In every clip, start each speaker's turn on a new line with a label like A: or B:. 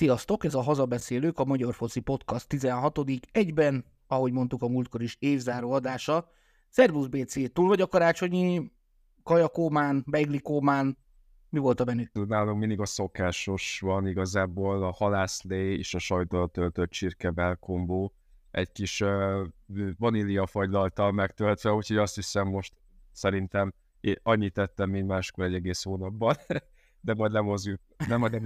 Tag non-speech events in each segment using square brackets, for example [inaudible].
A: Sziasztok, ez a Hazabeszélők, a Magyar Foci Podcast 16. egyben, ahogy mondtuk a múltkor is, évzáró adása. Szervusz BC, túl vagy a karácsonyi kajakómán, beiglikómán, mi volt a menü?
B: Nálunk mindig a szokásos van igazából, a halászlé és a sajtól töltött csirkebel kombó, egy kis uh, vanília megtöltve, úgyhogy azt hiszem most szerintem én annyit tettem, mint máskor egy egész hónapban, [laughs] de majd lemozjuk, nem majd nem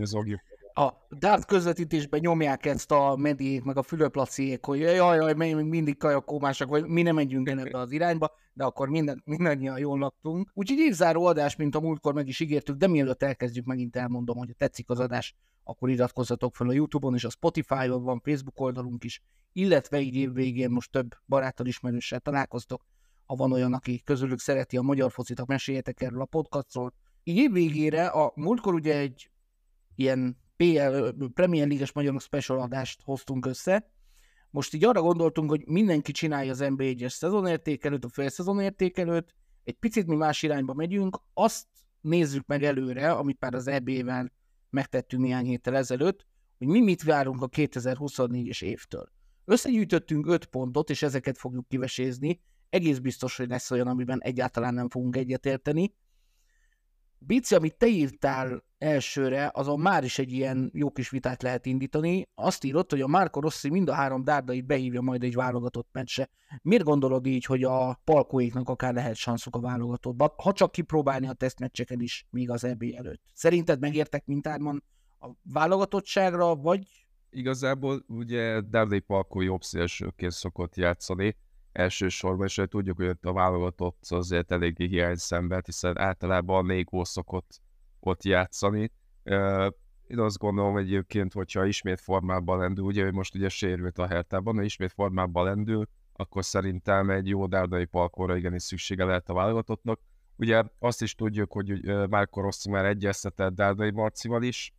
A: a Dart közvetítésben nyomják ezt a mediék, meg a Fülöplaciék, hogy jaj, jaj, még mindig kajakómásak, vagy mi nem megyünk el ebbe az irányba, de akkor minden, mindannyian jól laktunk. Úgyhogy évzáró adás, mint a múltkor meg is ígértük, de mielőtt elkezdjük, megint elmondom, hogy tetszik az adás, akkor iratkozzatok fel a Youtube-on és a Spotify-on van Facebook oldalunk is, illetve így év végén most több baráttal, ismerőssel találkoztok. Ha van olyan, aki közülük szereti a magyar focit, meséljetek erről a podcastról. Így év végére a múltkor ugye egy ilyen PL, Premier League-es magyarok special adást hoztunk össze. Most így arra gondoltunk, hogy mindenki csinálja az NBA-es szezonértékelőt, a félszezonértékelőt, egy picit mi más irányba megyünk, azt nézzük meg előre, amit már az EB-vel megtettünk néhány héttel ezelőtt, hogy mi mit várunk a 2024-es évtől. Összegyűjtöttünk 5 pontot, és ezeket fogjuk kivesézni. Egész biztos, hogy lesz olyan, amiben egyáltalán nem fogunk egyetérteni. Bici, amit te írtál elsőre, azon már is egy ilyen jó kis vitát lehet indítani. Azt írott, hogy a Marco Rossi mind a három dárdait behívja majd egy válogatott meccse. Miért gondolod így, hogy a palkóiknak akár lehet sanszuk a válogatottban, ha csak kipróbálni a tesztmeccseken is, még az EB előtt? Szerinted megértek mindárman a válogatottságra, vagy
B: igazából ugye Dardai Palkó jobb szélsőként szokott játszani, elsősorban, és tudjuk, hogy a válogatott azért eléggé hiány szenved, hiszen általában Négó szokott ott játszani. Én azt gondolom egyébként, hogyha ismét formában lendül, ugye, most ugye sérült a hertában, ha ismét formában lendül, akkor szerintem egy jó dárdai palkóra igenis szüksége lehet a válogatottnak. Ugye azt is tudjuk, hogy Márko Rossi már egyeztetett Dárdai Marcival is,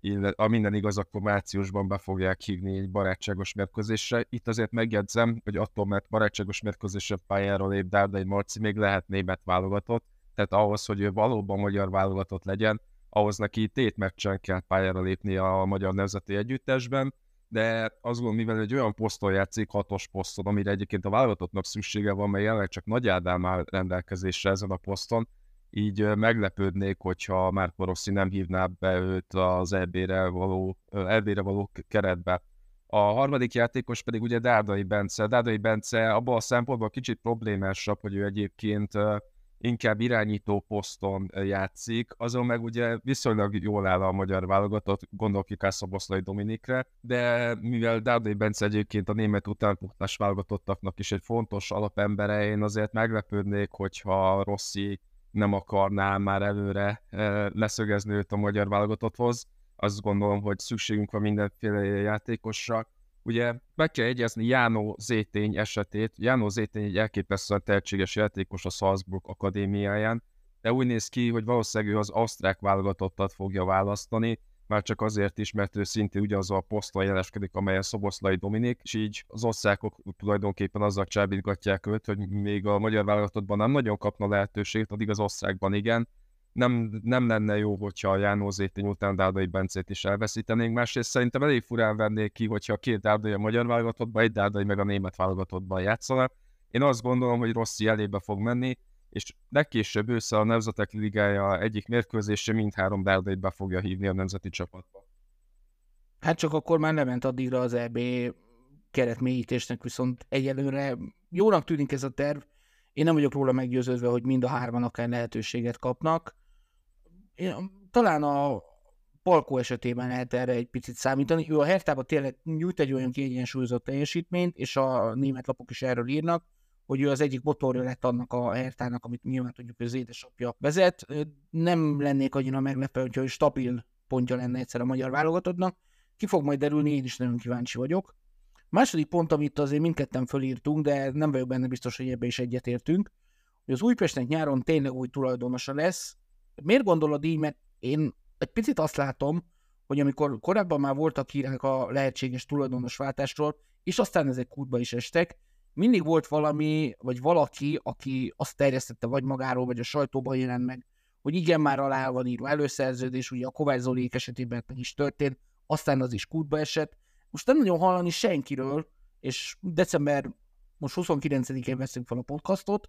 B: illetve a minden igaz, akkor márciusban be fogják hívni egy barátságos mérkőzésre. Itt azért megjegyzem, hogy attól, mert barátságos mérkőzésre pályára lép Dárdai Marci, még lehet német válogatott, tehát ahhoz, hogy ő valóban magyar válogatott legyen, ahhoz neki tét meccsen kell pályára lépni a magyar nemzeti együttesben, de azt gondolom, mivel egy olyan poszton játszik, hatos poszton, amire egyébként a válogatottnak szüksége van, mert jelenleg csak Nagy Ádám áll rendelkezésre ezen a poszton, így meglepődnék, hogyha már Rossi nem hívná be őt az EB-re való, EB-re való keretbe. A harmadik játékos pedig ugye Dárdai Bence. Dárdai Bence abban a szempontból kicsit problémásabb, hogy ő egyébként inkább irányító poszton játszik, azon meg ugye viszonylag jól áll a magyar válogatott, gondolok itt Szoboszlai Dominikre, de mivel Dárdai Bence egyébként a német utánpótlás válogatottaknak is egy fontos alapembere, én azért meglepődnék, hogyha Rossi nem akarná már előre leszögezni őt a magyar válogatotthoz. Azt gondolom, hogy szükségünk van mindenféle játékosra. Ugye meg kell egyezni Jánó Zétény esetét. Jánó Zétény egy elképesztően tehetséges játékos a Salzburg akadémiáján, de úgy néz ki, hogy valószínűleg ő az osztrák válogatottat fogja választani, már csak azért is, mert ő szintén ugyanaz a poszton jeleskedik, amelyen Szoboszlai Dominik, és így az osztrákok tulajdonképpen azzal csábítgatják őt, hogy még a magyar válogatottban nem nagyon kapna lehetőséget, addig az osztrákban igen. Nem, nem lenne jó, hogyha a Jánó Zétény után Dárdai Bencét is elveszítenénk, másrészt szerintem elég furán vennék ki, hogyha két Dárdai a magyar válogatottban, egy Dárdai meg a német válogatottban játszana. Én azt gondolom, hogy Rossi elébe fog menni, és legkésőbb ősze a Nemzetek Ligája egyik mérkőzése mindhárom dárdait be fogja hívni a nemzeti csapatba.
A: Hát csak akkor már nem ment addigra az EB keretmélyítésnek, viszont egyelőre jónak tűnik ez a terv. Én nem vagyok róla meggyőződve, hogy mind a hárman akár lehetőséget kapnak. Én, talán a Palkó esetében lehet erre egy picit számítani. Ő a Hertában tényleg nyújt egy olyan kiegyensúlyozott teljesítményt, és a német lapok is erről írnak, hogy ő az egyik motorja lett annak a Hertának, amit nyilván tudjuk, hogy az édesapja vezet. Nem lennék annyira meglepő, hogyha ő stabil pontja lenne egyszer a magyar válogatottnak. Ki fog majd derülni, én is nagyon kíváncsi vagyok. Második pont, amit azért mindketten fölírtunk, de nem vagyok benne biztos, hogy ebbe is egyetértünk, hogy az Újpestnek nyáron tényleg új tulajdonosa lesz. Miért gondolod így? Mert én egy picit azt látom, hogy amikor korábban már voltak hírek a lehetséges tulajdonosváltásról, és aztán ezek kútba is estek, mindig volt valami, vagy valaki, aki azt terjesztette vagy magáról, vagy a sajtóban jelent meg, hogy igen, már alá van írva előszerződés, ugye a Kovács Zoliék esetében is történt, aztán az is kútba esett. Most nem nagyon hallani senkiről, és december, most 29-én veszünk fel a podcastot,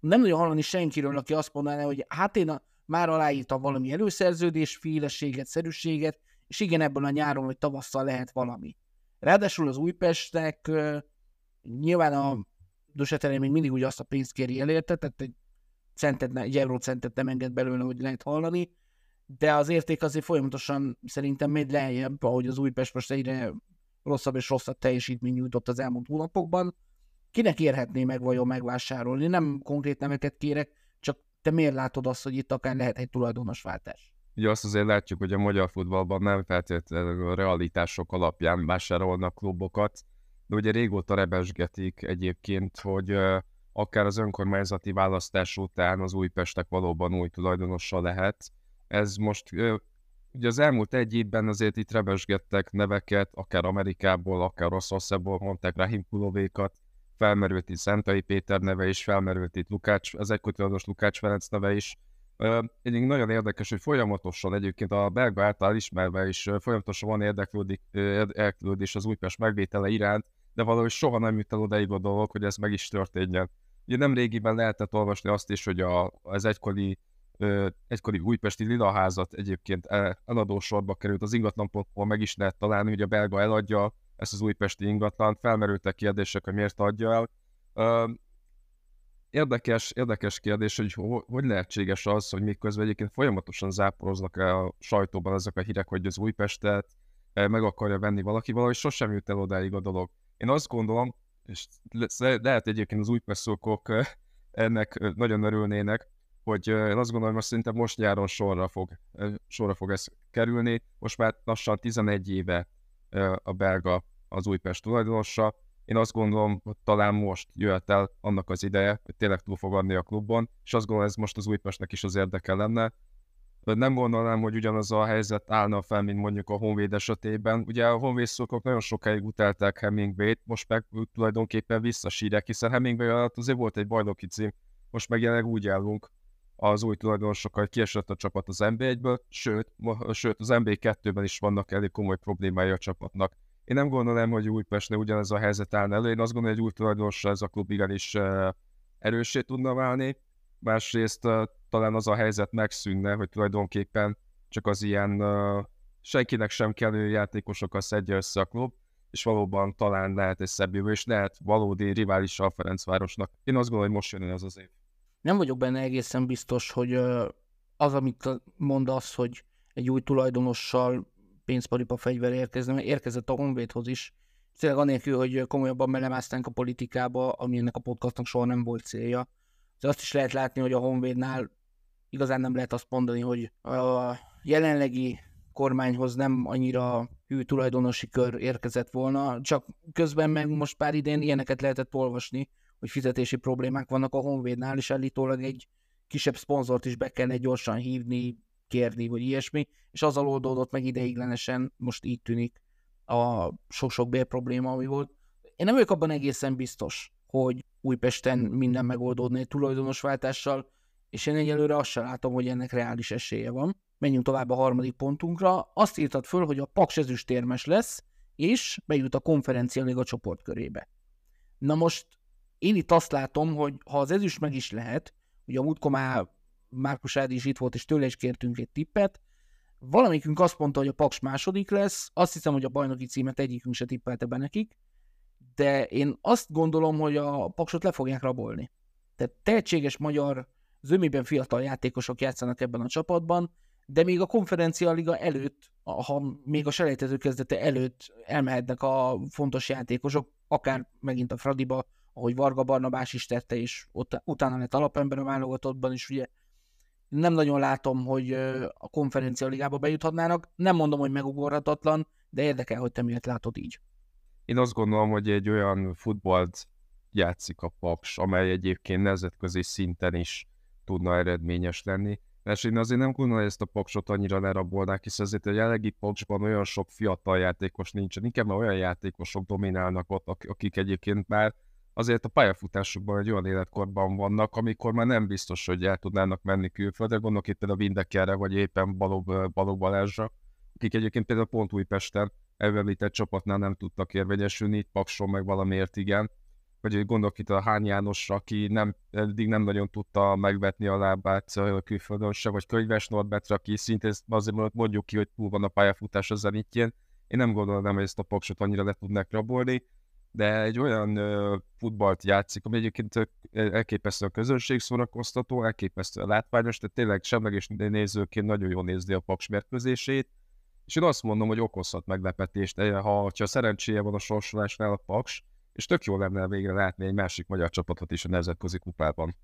A: nem nagyon hallani senkiről, aki azt mondaná, hogy hát én a, már aláírtam valami előszerződés, félességet, szerűséget, és igen, ebből a nyáron vagy tavasszal lehet valami. Ráadásul az Újpestnek nyilván a Dusetere még mindig úgy azt a pénzt kéri elérte, tehát egy, centet, egy eurócentet nem enged belőle, hogy lehet hallani, de az érték azért folyamatosan szerintem megy lejjebb, ahogy az Újpest most egyre rosszabb és rosszabb teljesítmény nyújtott az elmúlt hónapokban. Kinek érhetné meg vajon megvásárolni? Nem konkrét neveket kérek, csak te miért látod azt, hogy itt akár lehet egy tulajdonosváltás?
B: Ugye azt azért látjuk, hogy a magyar futballban nem feltétlenül a realitások alapján vásárolnak klubokat, de ugye régóta rebesgetik egyébként, hogy akár az önkormányzati választás után az Újpestek valóban új tulajdonosa lehet. Ez most ugye az elmúlt egy évben azért itt rebesgettek neveket, akár Amerikából, akár Oroszországból mondták Rahim Kulovékat, felmerült itt Szentai Péter neve is, felmerült itt Lukács, az egykori tulajdonos Lukács Ferenc neve is. Egyébként nagyon érdekes, hogy folyamatosan egyébként a belga által ismerve is folyamatosan van érdeklődés az Újpest megvétele iránt, de valahogy soha nem jut el odaig a dolog, hogy ez meg is történjen. Ugye nem régiben lehetett olvasni azt is, hogy a, az egykori, ö, egykori újpesti lilaházat egyébként eladó sorba került, az ingatlanpontból meg is lehet találni, hogy a belga eladja ezt az újpesti ingatlant, felmerültek kérdések, hogy miért adja el. Ö, érdekes, érdekes kérdés, hogy hogy lehetséges az, hogy miközben egyébként folyamatosan záporoznak el a sajtóban ezek a hírek, hogy az Újpestet meg akarja venni valaki, valahogy sosem jut el odáig a dolog. Én azt gondolom, és lehet egyébként az új perszókok ennek nagyon örülnének, hogy én azt gondolom, hogy szerintem most nyáron sorra fog, sorra fog ez kerülni. Most már lassan 11 éve a belga az Újpest tulajdonosa. Én azt gondolom, hogy talán most jöhet el annak az ideje, hogy tényleg túl fog adni a klubban, és azt gondolom, ez most az Újpestnek is az érdeke lenne, nem gondolnám, hogy ugyanaz a helyzet állna fel, mint mondjuk a Honvéd esetében. Ugye a Honvéd szokok nagyon sokáig utálták Hemingway-t, most meg tulajdonképpen visszasírják, hiszen Hemingway alatt azért volt egy bajnoki cím, most meg jelenleg úgy állunk az új tulajdonosokkal, kiesett a csapat az NB1-ből, sőt, sőt az NB2-ben is vannak elég komoly problémái a csapatnak. Én nem gondolom, hogy Újpestnél ugyanez a helyzet állna elő, én azt gondolom, hogy új tulajdonosra ez a klub igenis erősé tudna válni, másrészt talán az a helyzet megszűnne, hogy tulajdonképpen csak az ilyen senkinek sem kellő játékosokat szedje össze a klub, és valóban talán lehet egy szebb jövő, és lehet valódi rivális a Ferencvárosnak. Én azt gondolom, hogy most jön az az év.
A: Nem vagyok benne egészen biztos, hogy az, amit mond az, hogy egy új tulajdonossal pénzparipa fegyver érkezne, mert érkezett a Honvédhoz is, tényleg anélkül, hogy komolyabban belemásztánk a politikába, ami ennek a podcastnak soha nem volt célja de azt is lehet látni, hogy a Honvédnál igazán nem lehet azt mondani, hogy a jelenlegi kormányhoz nem annyira hű tulajdonosi kör érkezett volna, csak közben meg most pár idén ilyeneket lehetett olvasni, hogy fizetési problémák vannak a Honvédnál, és állítólag egy kisebb szponzort is be kellene gyorsan hívni, kérni, vagy ilyesmi, és az oldódott meg ideiglenesen, most így tűnik a sok-sok bér probléma, ami volt. Én nem vagyok abban egészen biztos, hogy Újpesten minden megoldódna egy tulajdonosváltással, és én egyelőre azt sem látom, hogy ennek reális esélye van. Menjünk tovább a harmadik pontunkra. Azt írtad föl, hogy a Paks ezüstérmes lesz, és bejut a konferencia a csoportkörébe. Na most én itt azt látom, hogy ha az ezüst meg is lehet, ugye a múltkor már Márkus Ádi is itt volt, és tőle is kértünk egy tippet, valamikünk azt mondta, hogy a Paks második lesz, azt hiszem, hogy a bajnoki címet egyikünk se tippelte be nekik, de én azt gondolom, hogy a Paksot le fogják rabolni. Tehát tehetséges magyar, zömében fiatal játékosok játszanak ebben a csapatban, de még a konferencia liga előtt, ha még a selejtező kezdete előtt elmehetnek a fontos játékosok, akár megint a Fradiba, ahogy Varga Barnabás is tette, és ott, utána lett alapember a válogatottban is, ugye nem nagyon látom, hogy a konferencia ligába bejuthatnának. Nem mondom, hogy megugorhatatlan, de érdekel, hogy te miért látod így.
B: Én azt gondolom, hogy egy olyan futballt játszik a Paks, amely egyébként nemzetközi szinten is tudna eredményes lenni. És én azért nem gondolom, hogy ezt a Paksot annyira lerabolnák, hiszen azért a jelenlegi Paksban olyan sok fiatal játékos nincsen, inkább olyan játékosok dominálnak ott, akik egyébként már azért a pályafutásokban egy olyan életkorban vannak, amikor már nem biztos, hogy el tudnának menni külföldre, gondolok itt a Vindekerre, vagy éppen Balog, Balog Balázsra, akik egyébként például pont Újpesten említett csapatnál nem tudtak érvegyesülni, itt Pakson meg valamiért igen. Vagy gondolok itt a Hán Jánosra, aki nem, eddig nem nagyon tudta megvetni a lábát külföldön se, vagy Könyves Norbertre, aki szintén azért mondjuk ki, hogy túl van a pályafutás a zenitjén. Én nem gondolom, hogy ezt a Paksot annyira le tudnak rabolni, de egy olyan uh, futballt játszik, ami egyébként elképesztő a közönség szórakoztató, elképesztő a látványos, tehát tényleg semleges nézőként nagyon jól nézni a Paks mérkőzését, és én azt mondom, hogy okozhat meglepetést, ha, ha szerencséje van a sorsolásnál a Paks, és tök jó lenne végre látni egy másik magyar csapatot is a nemzetközi kupában.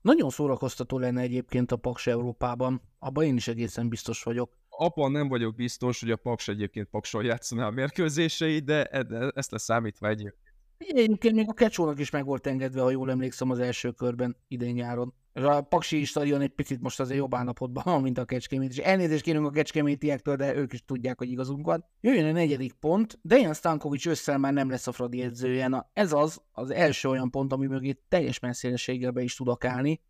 A: Nagyon szórakoztató lenne egyébként a Paks Európában, abban én is egészen biztos vagyok.
B: Abban nem vagyok biztos, hogy a Paks egyébként Paksol játszaná a mérkőzéseit, de ezt leszámítva egyébként.
A: Egyébként még a Kecsónak is meg volt engedve, ha jól emlékszem az első körben idén nyáron. És a Paksi stadion egy picit most azért jobb állapotban van, mint a Kecskemét. És elnézést kérünk a kecskemétiektől, de ők is tudják, hogy igazunk van. Jöjjön a negyedik pont. Dejan Stankovics összel már nem lesz a Fradi edzője. Na, ez az az első olyan pont, ami mögé teljes messzélességgel be is tudok állni,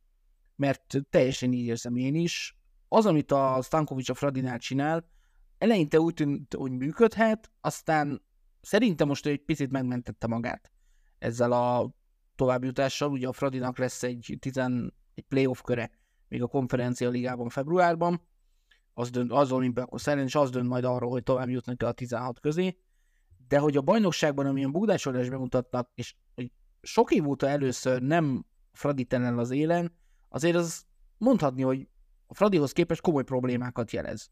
A: mert teljesen így érzem én is. Az, amit a Stankovics a Fradinál csinál, eleinte úgy tűnt, hogy működhet, aztán szerintem most ő egy picit megmentette magát ezzel a továbbjutással. Ugye a Fradinak lesz egy, tizen, egy playoff köre még a konferencia ligában februárban, az, dönt, az olimpiákos szerint, és az dönt majd arról, hogy tovább jutnak a 16 közé. De hogy a bajnokságban, amilyen bugdácsolás bemutatnak, és hogy sok év óta először nem Fradi ellen az élen, azért az mondhatni, hogy a Fradihoz képest komoly problémákat jelez.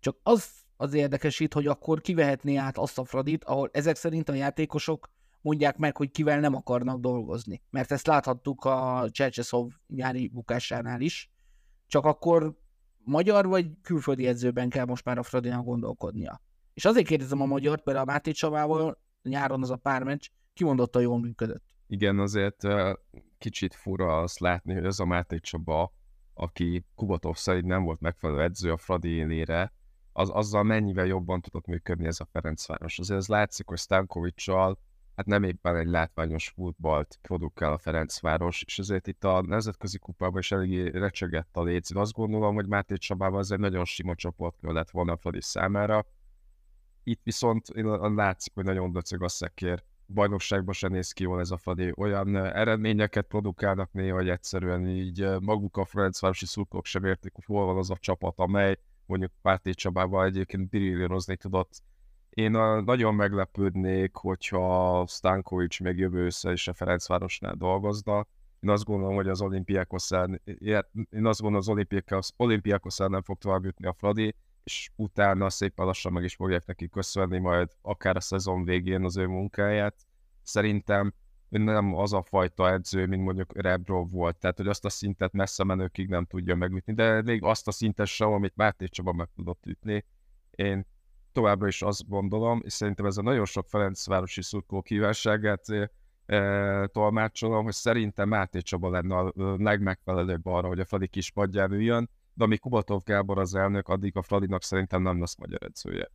A: Csak az az érdekes itt, hogy akkor kivehetné át azt a Fradit, ahol ezek szerint a játékosok mondják meg, hogy kivel nem akarnak dolgozni. Mert ezt láthattuk a Csercseszov nyári bukásánál is. Csak akkor magyar vagy külföldi edzőben kell most már a Fradinak gondolkodnia. És azért kérdezem a magyart, mert a Máté Csabával nyáron az a pár meccs kimondotta jól működött.
B: Igen, azért kicsit fura azt látni, hogy az a Máté Csaba, aki Kubatov szerint nem volt megfelelő edző a Fradi élére, az, azzal mennyivel jobban tudott működni ez a Ferencváros. Azért ez látszik, hogy Stankovicsal hát nem éppen egy látványos futballt produkál a Ferencváros, és ezért itt a nemzetközi kupában is eléggé recsegett a léc. Azt gondolom, hogy Máté Csabával ez egy nagyon sima csoport lett volna a Fradi számára. Itt viszont látszik, hogy nagyon döcög a szekér. Bajnokságban sem néz ki jól ez a Fradi. Olyan eredményeket produkálnak néha, hogy egyszerűen így maguk a Ferencvárosi szurkolók sem értik, hogy hol van az a csapat, amely mondjuk Párté Csabával egyébként brillírozni tudott. Én nagyon meglepődnék, hogyha Stankovics még jövő össze is a Ferencvárosnál dolgozna. Én azt gondolom, hogy az olimpiákos én azt gondolom, az olimpiákos, olimpiákos nem fog tovább jutni a Fradi, és utána szépen lassan meg is fogják neki köszönni majd akár a szezon végén az ő munkáját. Szerintem nem az a fajta edző, mint mondjuk Rebrov volt, tehát hogy azt a szintet messze menőkig nem tudja megütni, de még azt a szintet sem, amit Máté Csaba meg tudott ütni. Én továbbra is azt gondolom, és szerintem ez a nagyon sok Ferencvárosi szurkó kívánságát e, tolmácsolom, hogy szerintem Máté Csaba lenne a legmegfelelőbb arra, hogy a Fradi kispadján üljön, de amíg Kubatov Gábor az elnök, addig a Fradinak szerintem nem lesz magyar edzője.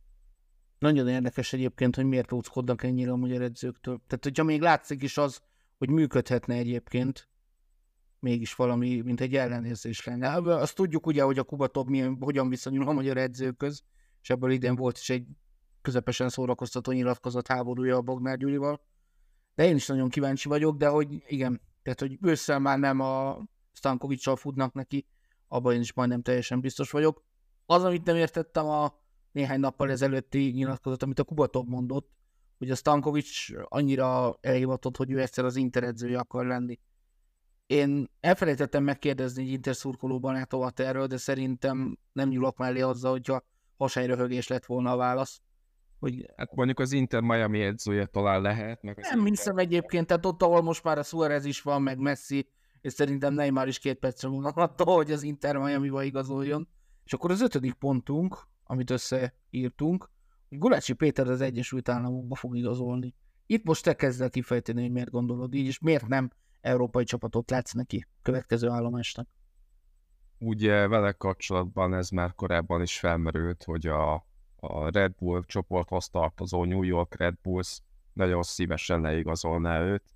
A: Nagyon érdekes egyébként, hogy miért óckodnak ennyire a magyar edzőktől. Tehát, hogyha még látszik is az, hogy működhetne egyébként, mégis valami, mint egy ellenérzés lenne. Azt tudjuk ugye, hogy a Kubatov milyen, hogyan viszonyul a magyar edzőköz, és ebből idén volt is egy közepesen szórakoztató nyilatkozat háborúja a Bognár Gyurival. De én is nagyon kíváncsi vagyok, de hogy igen, tehát hogy ősszel már nem a Stankovicsal futnak neki, abban én is majdnem teljesen biztos vagyok. Az, amit nem értettem a néhány nappal ezelőtti nyilatkozat, amit a Kubatov mondott, hogy a Stankovics annyira elhivatott, hogy ő egyszer az Inter edzője akar lenni. Én elfelejtettem megkérdezni egy Inter szurkoló barátomat erről, de szerintem nem nyúlok mellé azzal, hogyha hasányröhögés lett volna a válasz.
B: Hogy... Hát mondjuk az Inter Miami edzője talán lehet. Meg
A: nem Inter... hiszem egyébként, tehát ott, ahol most már a Suarez is van, meg Messi, és szerintem Neymar is két percre múlva attól, hogy az Inter Miami-ba igazoljon. És akkor az ötödik pontunk, amit összeírtunk, hogy Gulácsi Péter az Egyesült Államokba fog igazolni. Itt most te kezd el kifejteni, hogy miért gondolod így, és miért nem európai csapatot látsz neki következő állomásnak.
B: Ugye vele kapcsolatban ez már korábban is felmerült, hogy a, a Red Bull csoporthoz tartozó New York Red Bulls nagyon szívesen leigazolná őt.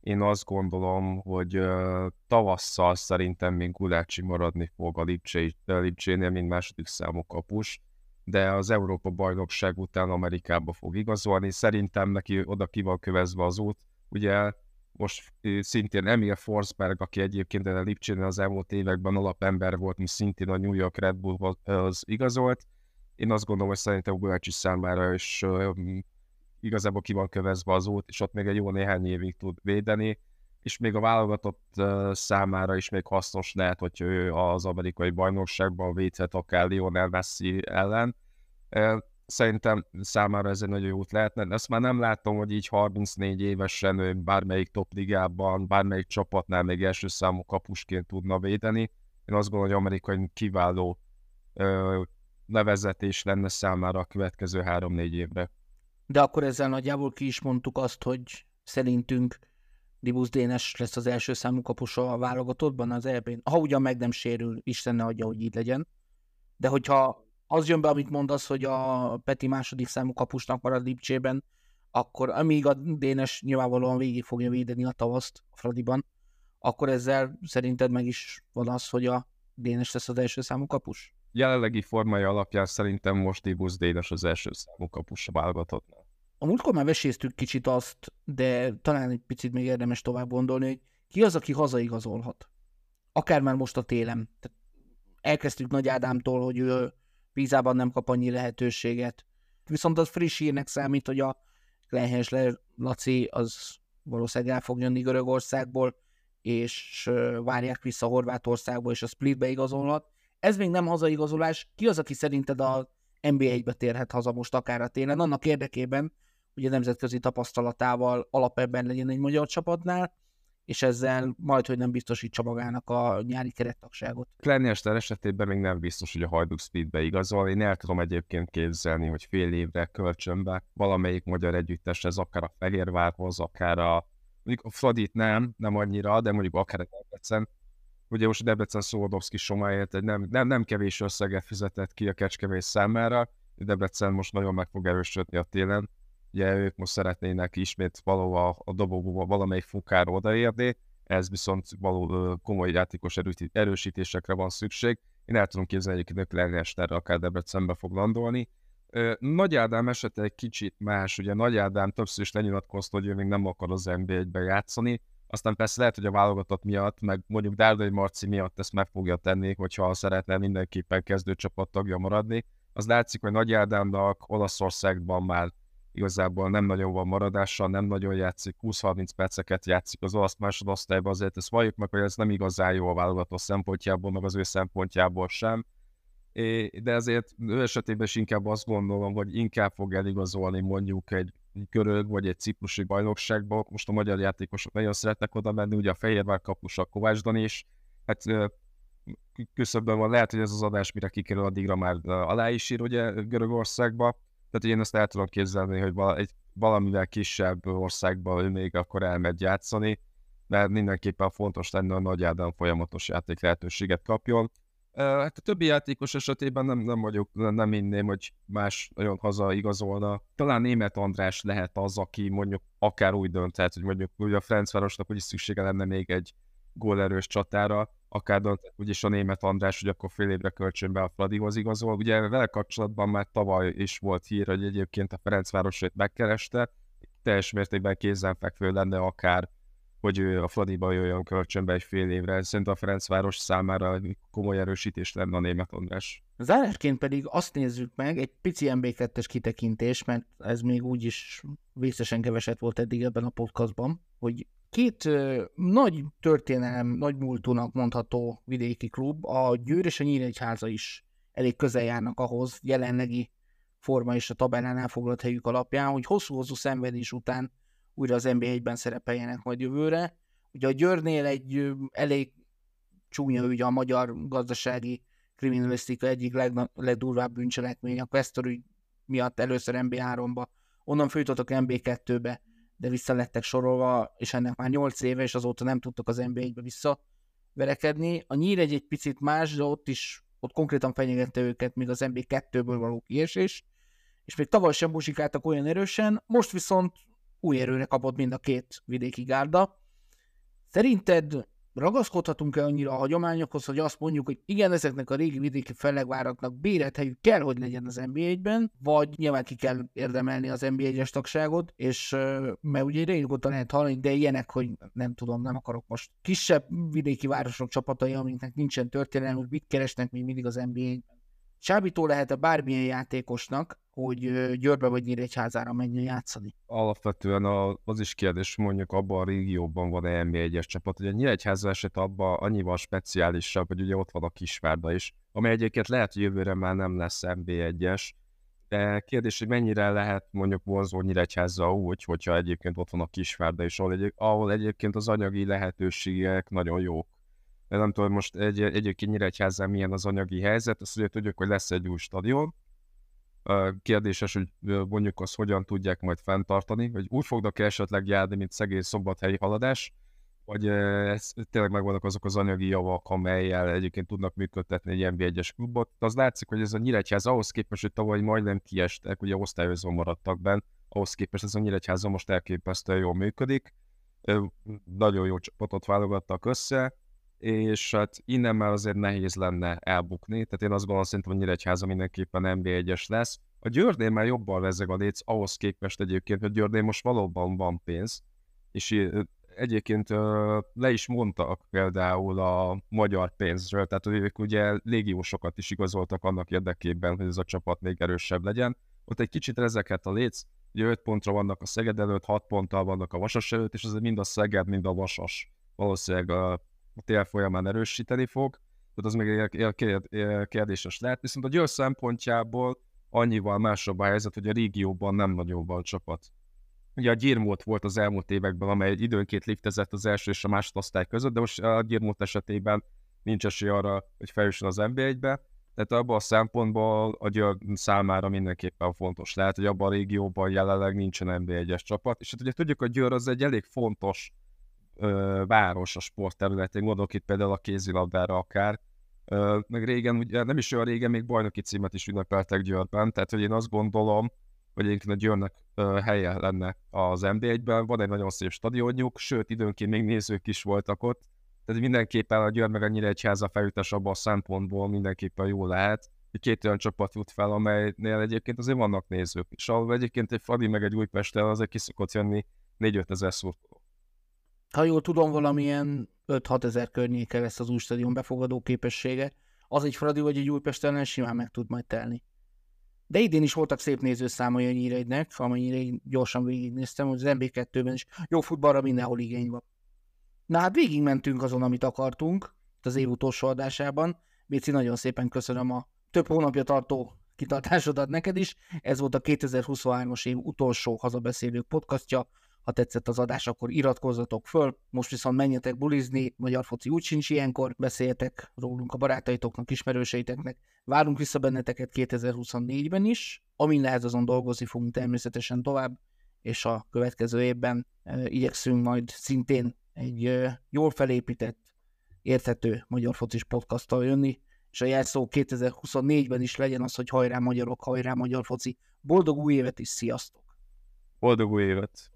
B: Én azt gondolom, hogy uh, tavasszal szerintem még Gulácsi maradni fog a Lipcsénél, mint második számú kapus, de az Európa bajnokság után Amerikába fog igazolni. Szerintem neki oda ki van kövezve az út. Ugye most szintén Emil Forsberg, aki egyébként a Lipcsénél az elmúlt években alapember volt, mi szintén a New York Red Bull az igazolt. Én azt gondolom, hogy szerintem Gulácsi számára is igazából ki van kövezve az út, és ott még egy jó néhány évig tud védeni, és még a válogatott számára is még hasznos lehet, hogy ő az amerikai bajnokságban védhet akár Lionel Messi ellen. Szerintem számára ez egy nagyon út lehetne. Ezt már nem látom, hogy így 34 évesen ő bármelyik topligában, bármelyik csapatnál még első számú kapusként tudna védeni. Én azt gondolom, hogy amerikai kiváló ö, levezetés lenne számára a következő 3-4 évre.
A: De akkor ezzel nagyjából ki is mondtuk azt, hogy szerintünk Dibusz Dénes lesz az első számú kapusa a válogatottban az eb Ha ugyan meg nem sérül, Isten ne adja, hogy így legyen. De hogyha az jön be, amit mondasz, hogy a Peti második számú kapusnak marad Lipcsében, akkor amíg a Dénes nyilvánvalóan végig fogja védeni a tavaszt a Fradiban, akkor ezzel szerinted meg is van az, hogy a Dénes lesz az első számú kapus?
B: Jelenlegi formája alapján szerintem most Dibusz Dénes az első számú kapus a válogatottnál.
A: A múltkor már veséztük kicsit azt, de talán egy picit még érdemes tovább gondolni, hogy ki az, aki hazaigazolhat. Akár már most a télem. Tehát elkezdtük Nagy Ádámtól, hogy ő Pízában nem kap annyi lehetőséget. Viszont az friss hírnek számít, hogy a Klenhensler Laci az valószínűleg el fog jönni Görögországból, és várják vissza Horvátországból, és a Splitbe igazolhat. Ez még nem hazaigazolás. Ki az, aki szerinted a NBA-be térhet haza most akár a télen, annak érdekében, hogy a nemzetközi tapasztalatával alapebben legyen egy magyar csapatnál, és ezzel majd, hogy nem biztosítsa magának a nyári kerettagságot.
B: Ester esetében még nem biztos, hogy a Hajduk Speedbe igazol. Én el tudom egyébként képzelni, hogy fél évre kölcsönbe valamelyik magyar együttes, ez akár a Fehérvárhoz, akár a mondjuk a Fradit nem, nem annyira, de mondjuk akár a Debrecen. Ugye most a Debrecen Szolodowski Somáért egy nem, nem, nem kevés összeget fizetett ki a kecskevés számára, Debrecen most nagyon meg fog erősödni a télen, ugye ők most szeretnének ismét valóban a dobogóba valamelyik funkára odaérni, ez viszont való komoly játékos erősítésekre van szükség. Én el tudom képzelni, hogy Nökler Esterre akár Debrecenbe fog landolni. Nagy Ádám esete egy kicsit más, ugye Nagy Ádám többször is lenyilatkozta, hogy ő még nem akar az NBA-ben játszani, aztán persze lehet, hogy a válogatott miatt, meg mondjuk Dárdai Marci miatt ezt meg fogja tenni, hogyha szeretne mindenképpen kezdőcsapat tagja maradni. Az látszik, hogy Nagy Ádámnak Olaszországban már igazából nem nagyon van maradása, nem nagyon játszik, 20-30 perceket játszik az olasz másodosztályban, azért ezt valljuk meg, hogy ez nem igazán jó a válogató szempontjából, meg az ő szempontjából sem. De ezért ő esetében is inkább azt gondolom, hogy inkább fog eligazolni mondjuk egy görög vagy egy ciprusi bajnokságba. Most a magyar játékosok nagyon szeretnek oda menni, ugye a Fehérvár kapusa Kovács Dani is, hát küszöbben van, lehet, hogy ez az adás, mire kikerül, addigra már alá is ír ugye Görögországba, tehát én ezt el tudom képzelni, hogy egy valamivel kisebb országban ő még akkor elmegy játszani, mert mindenképpen fontos lenne, hogy Nagy Ádám folyamatos játék lehetőséget kapjon. Hát a többi játékos esetében nem, nem vagyok, nem inném, hogy más nagyon haza igazolna. Talán Német András lehet az, aki mondjuk akár úgy dönthet, hogy mondjuk ugye a Ferencvárosnak úgyis szüksége lenne még egy gólerős csatára, akár döntett úgyis a német András, hogy akkor fél évre kölcsönbe a Fradihoz igazol. Ugye vele kapcsolatban már tavaly is volt hír, hogy egyébként a Ferencvárosét megkereste, teljes mértékben kézenfekvő lenne akár, hogy ő a Fradiba jöjjön kölcsönbe egy fél évre. Szerintem a Ferencváros számára komoly erősítés lenne a német András.
A: Zárásként pedig azt nézzük meg, egy pici MB2-es kitekintés, mert ez még úgyis vészesen keveset volt eddig ebben a podcastban, hogy két nagy történelem, nagy múltúnak mondható vidéki klub, a Győr és a Nyíregyháza is elég közel járnak ahhoz, jelenlegi forma és a tabellán elfoglalt helyük alapján, hogy hosszú-hosszú szenvedés után újra az NBA-ben szerepeljenek majd jövőre. Ugye a Győrnél egy elég csúnya ügy a magyar gazdasági kriminalisztika egyik legna- legdurvább bűncselekmény, a Questor ügy miatt először MB3-ba, onnan főjtottak MB2-be, de vissza lettek sorolva, és ennek már 8 éve, és azóta nem tudtak az NBA-be visszaverekedni. A nyír egy, egy picit más, de ott is ott konkrétan fenyegette őket még az MB2-ből való kiesés, és még tavaly sem muzsikáltak olyan erősen, most viszont új erőre kapott mind a két vidéki gárda. Szerinted ragaszkodhatunk-e annyira a hagyományokhoz, hogy azt mondjuk, hogy igen, ezeknek a régi vidéki fellegváraknak bérelt helyük kell, hogy legyen az NB1-ben, vagy nyilván ki kell érdemelni az NB1-es tagságot, és mert ugye régóta lehet hallani, de ilyenek, hogy nem tudom, nem akarok most kisebb vidéki városok csapatai, amiknek nincsen történelmük, mit keresnek még mindig az NBA-ben. Csábító lehet-e bármilyen játékosnak, hogy Győrbe vagy Nyíregyházára menjen játszani?
B: Alapvetően az is kérdés, mondjuk abban a régióban van e NB1-es csapat. Ugye Nyíregyháza eset abban annyival speciálisabb, hogy ugye ott van a Kisvárda is, ami egyébként lehet, hogy jövőre már nem lesz NB1-es, de kérdés, hogy mennyire lehet mondjuk vonzó Nyíregyháza úgy, hogyha egyébként ott van a Kisvárda is, ahol, ahol egyébként az anyagi lehetőségek nagyon jók nem tudom, most egy, egyébként Nyíregyházán milyen az anyagi helyzet, azt ugye tudjuk, hogy lesz egy új stadion, kérdéses, hogy mondjuk azt hogyan tudják majd fenntartani, hogy úgy fognak -e esetleg járni, mint szegény szombathelyi haladás, vagy ez, tényleg megvannak azok az anyagi javak, amelyel egyébként tudnak működtetni egy NB1-es klubot. Az látszik, hogy ez a Nyíregyház ahhoz képest, hogy tavaly majdnem kiestek, ugye osztályozó maradtak benne, ahhoz képest ez a Nyíregyháza most elképesztően jól működik. Nagyon jó csapatot válogattak össze, és hát innen már azért nehéz lenne elbukni, tehát én azt gondolom, szerintem a Nyíregyháza mindenképpen NB1-es lesz. A Győrnél már jobban rezeg a léc, ahhoz képest egyébként, hogy Győrnél most valóban van pénz, és egyébként le is mondtak például a magyar pénzről, tehát ők ugye légiósokat is igazoltak annak érdekében, hogy ez a csapat még erősebb legyen. Ott egy kicsit rezeket a léc, ugye 5 pontra vannak a Szeged előtt, 6 ponttal vannak a Vasas előtt, és azért mind a Szeged, mind a Vasas valószínűleg a tél folyamán erősíteni fog, tehát az még kérdéses lehet, viszont a Győr szempontjából annyival másabb a helyzet, hogy a régióban nem nagyon van csapat. Ugye a Gyirmót volt az elmúlt években, amely időnként liftezett az első és a másodosztály között, de most a Gyirmót esetében nincs esély arra, hogy feljusson az NB1-be, tehát abban a szempontból a Győr számára mindenképpen fontos lehet, hogy abban a régióban jelenleg nincsen NB1-es csapat, és hát ugye tudjuk, hogy Győr az egy elég fontos ö, város a sportterületén, gondolok itt például a kézilabdára akár, ö, meg régen, ugye nem is olyan régen, még bajnoki címet is ünnepeltek Győrben, tehát hogy én azt gondolom, hogy egyébként a Győrnek ö, helye lenne az NB1-ben, van egy nagyon szép stadionjuk, sőt időnként még nézők is voltak ott, tehát mindenképpen a Győr meg a Nyíregyháza felütés abban a szempontból mindenképpen jó lehet, hogy két olyan csapat jut fel, amelynél egyébként azért vannak nézők, és ahol egyébként egy Fradi meg egy Újpesten azért ki szokott jönni 4-5 ezer szurkoló
A: ha jól tudom, valamilyen 5-6 ezer környéke lesz az új stadion befogadó képessége. Az egy Fradi vagy egy Újpest ellen simán meg tud majd telni. De idén is voltak szép nézőszámai a Nyíregynek, amennyire én gyorsan végignéztem, hogy az MB2-ben is jó futballra mindenhol igény van. Na hát végigmentünk azon, amit akartunk, az év utolsó adásában. Béci, nagyon szépen köszönöm a több hónapja tartó kitartásodat neked is. Ez volt a 2023-as év utolsó hazabeszélők podcastja. Ha tetszett az adás, akkor iratkozzatok föl. Most viszont menjetek bulizni, magyar foci úgy sincs ilyenkor, beszéljetek rólunk a barátaitoknak, ismerőseiteknek. Várunk vissza benneteket 2024-ben is, amin lehet azon dolgozni fogunk természetesen tovább, és a következő évben e, igyekszünk majd szintén egy e, jól felépített, érthető magyar focis podcasttal jönni, és a jelszó 2024-ben is legyen az, hogy hajrá magyarok, hajrá magyar foci. Boldog új évet is, sziasztok!
B: Boldog új évet!